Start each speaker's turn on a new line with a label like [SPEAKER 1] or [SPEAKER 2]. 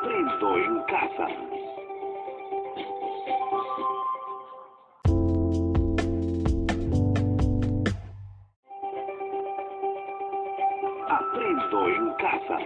[SPEAKER 1] Aprendo en casa. Aprendo en casa.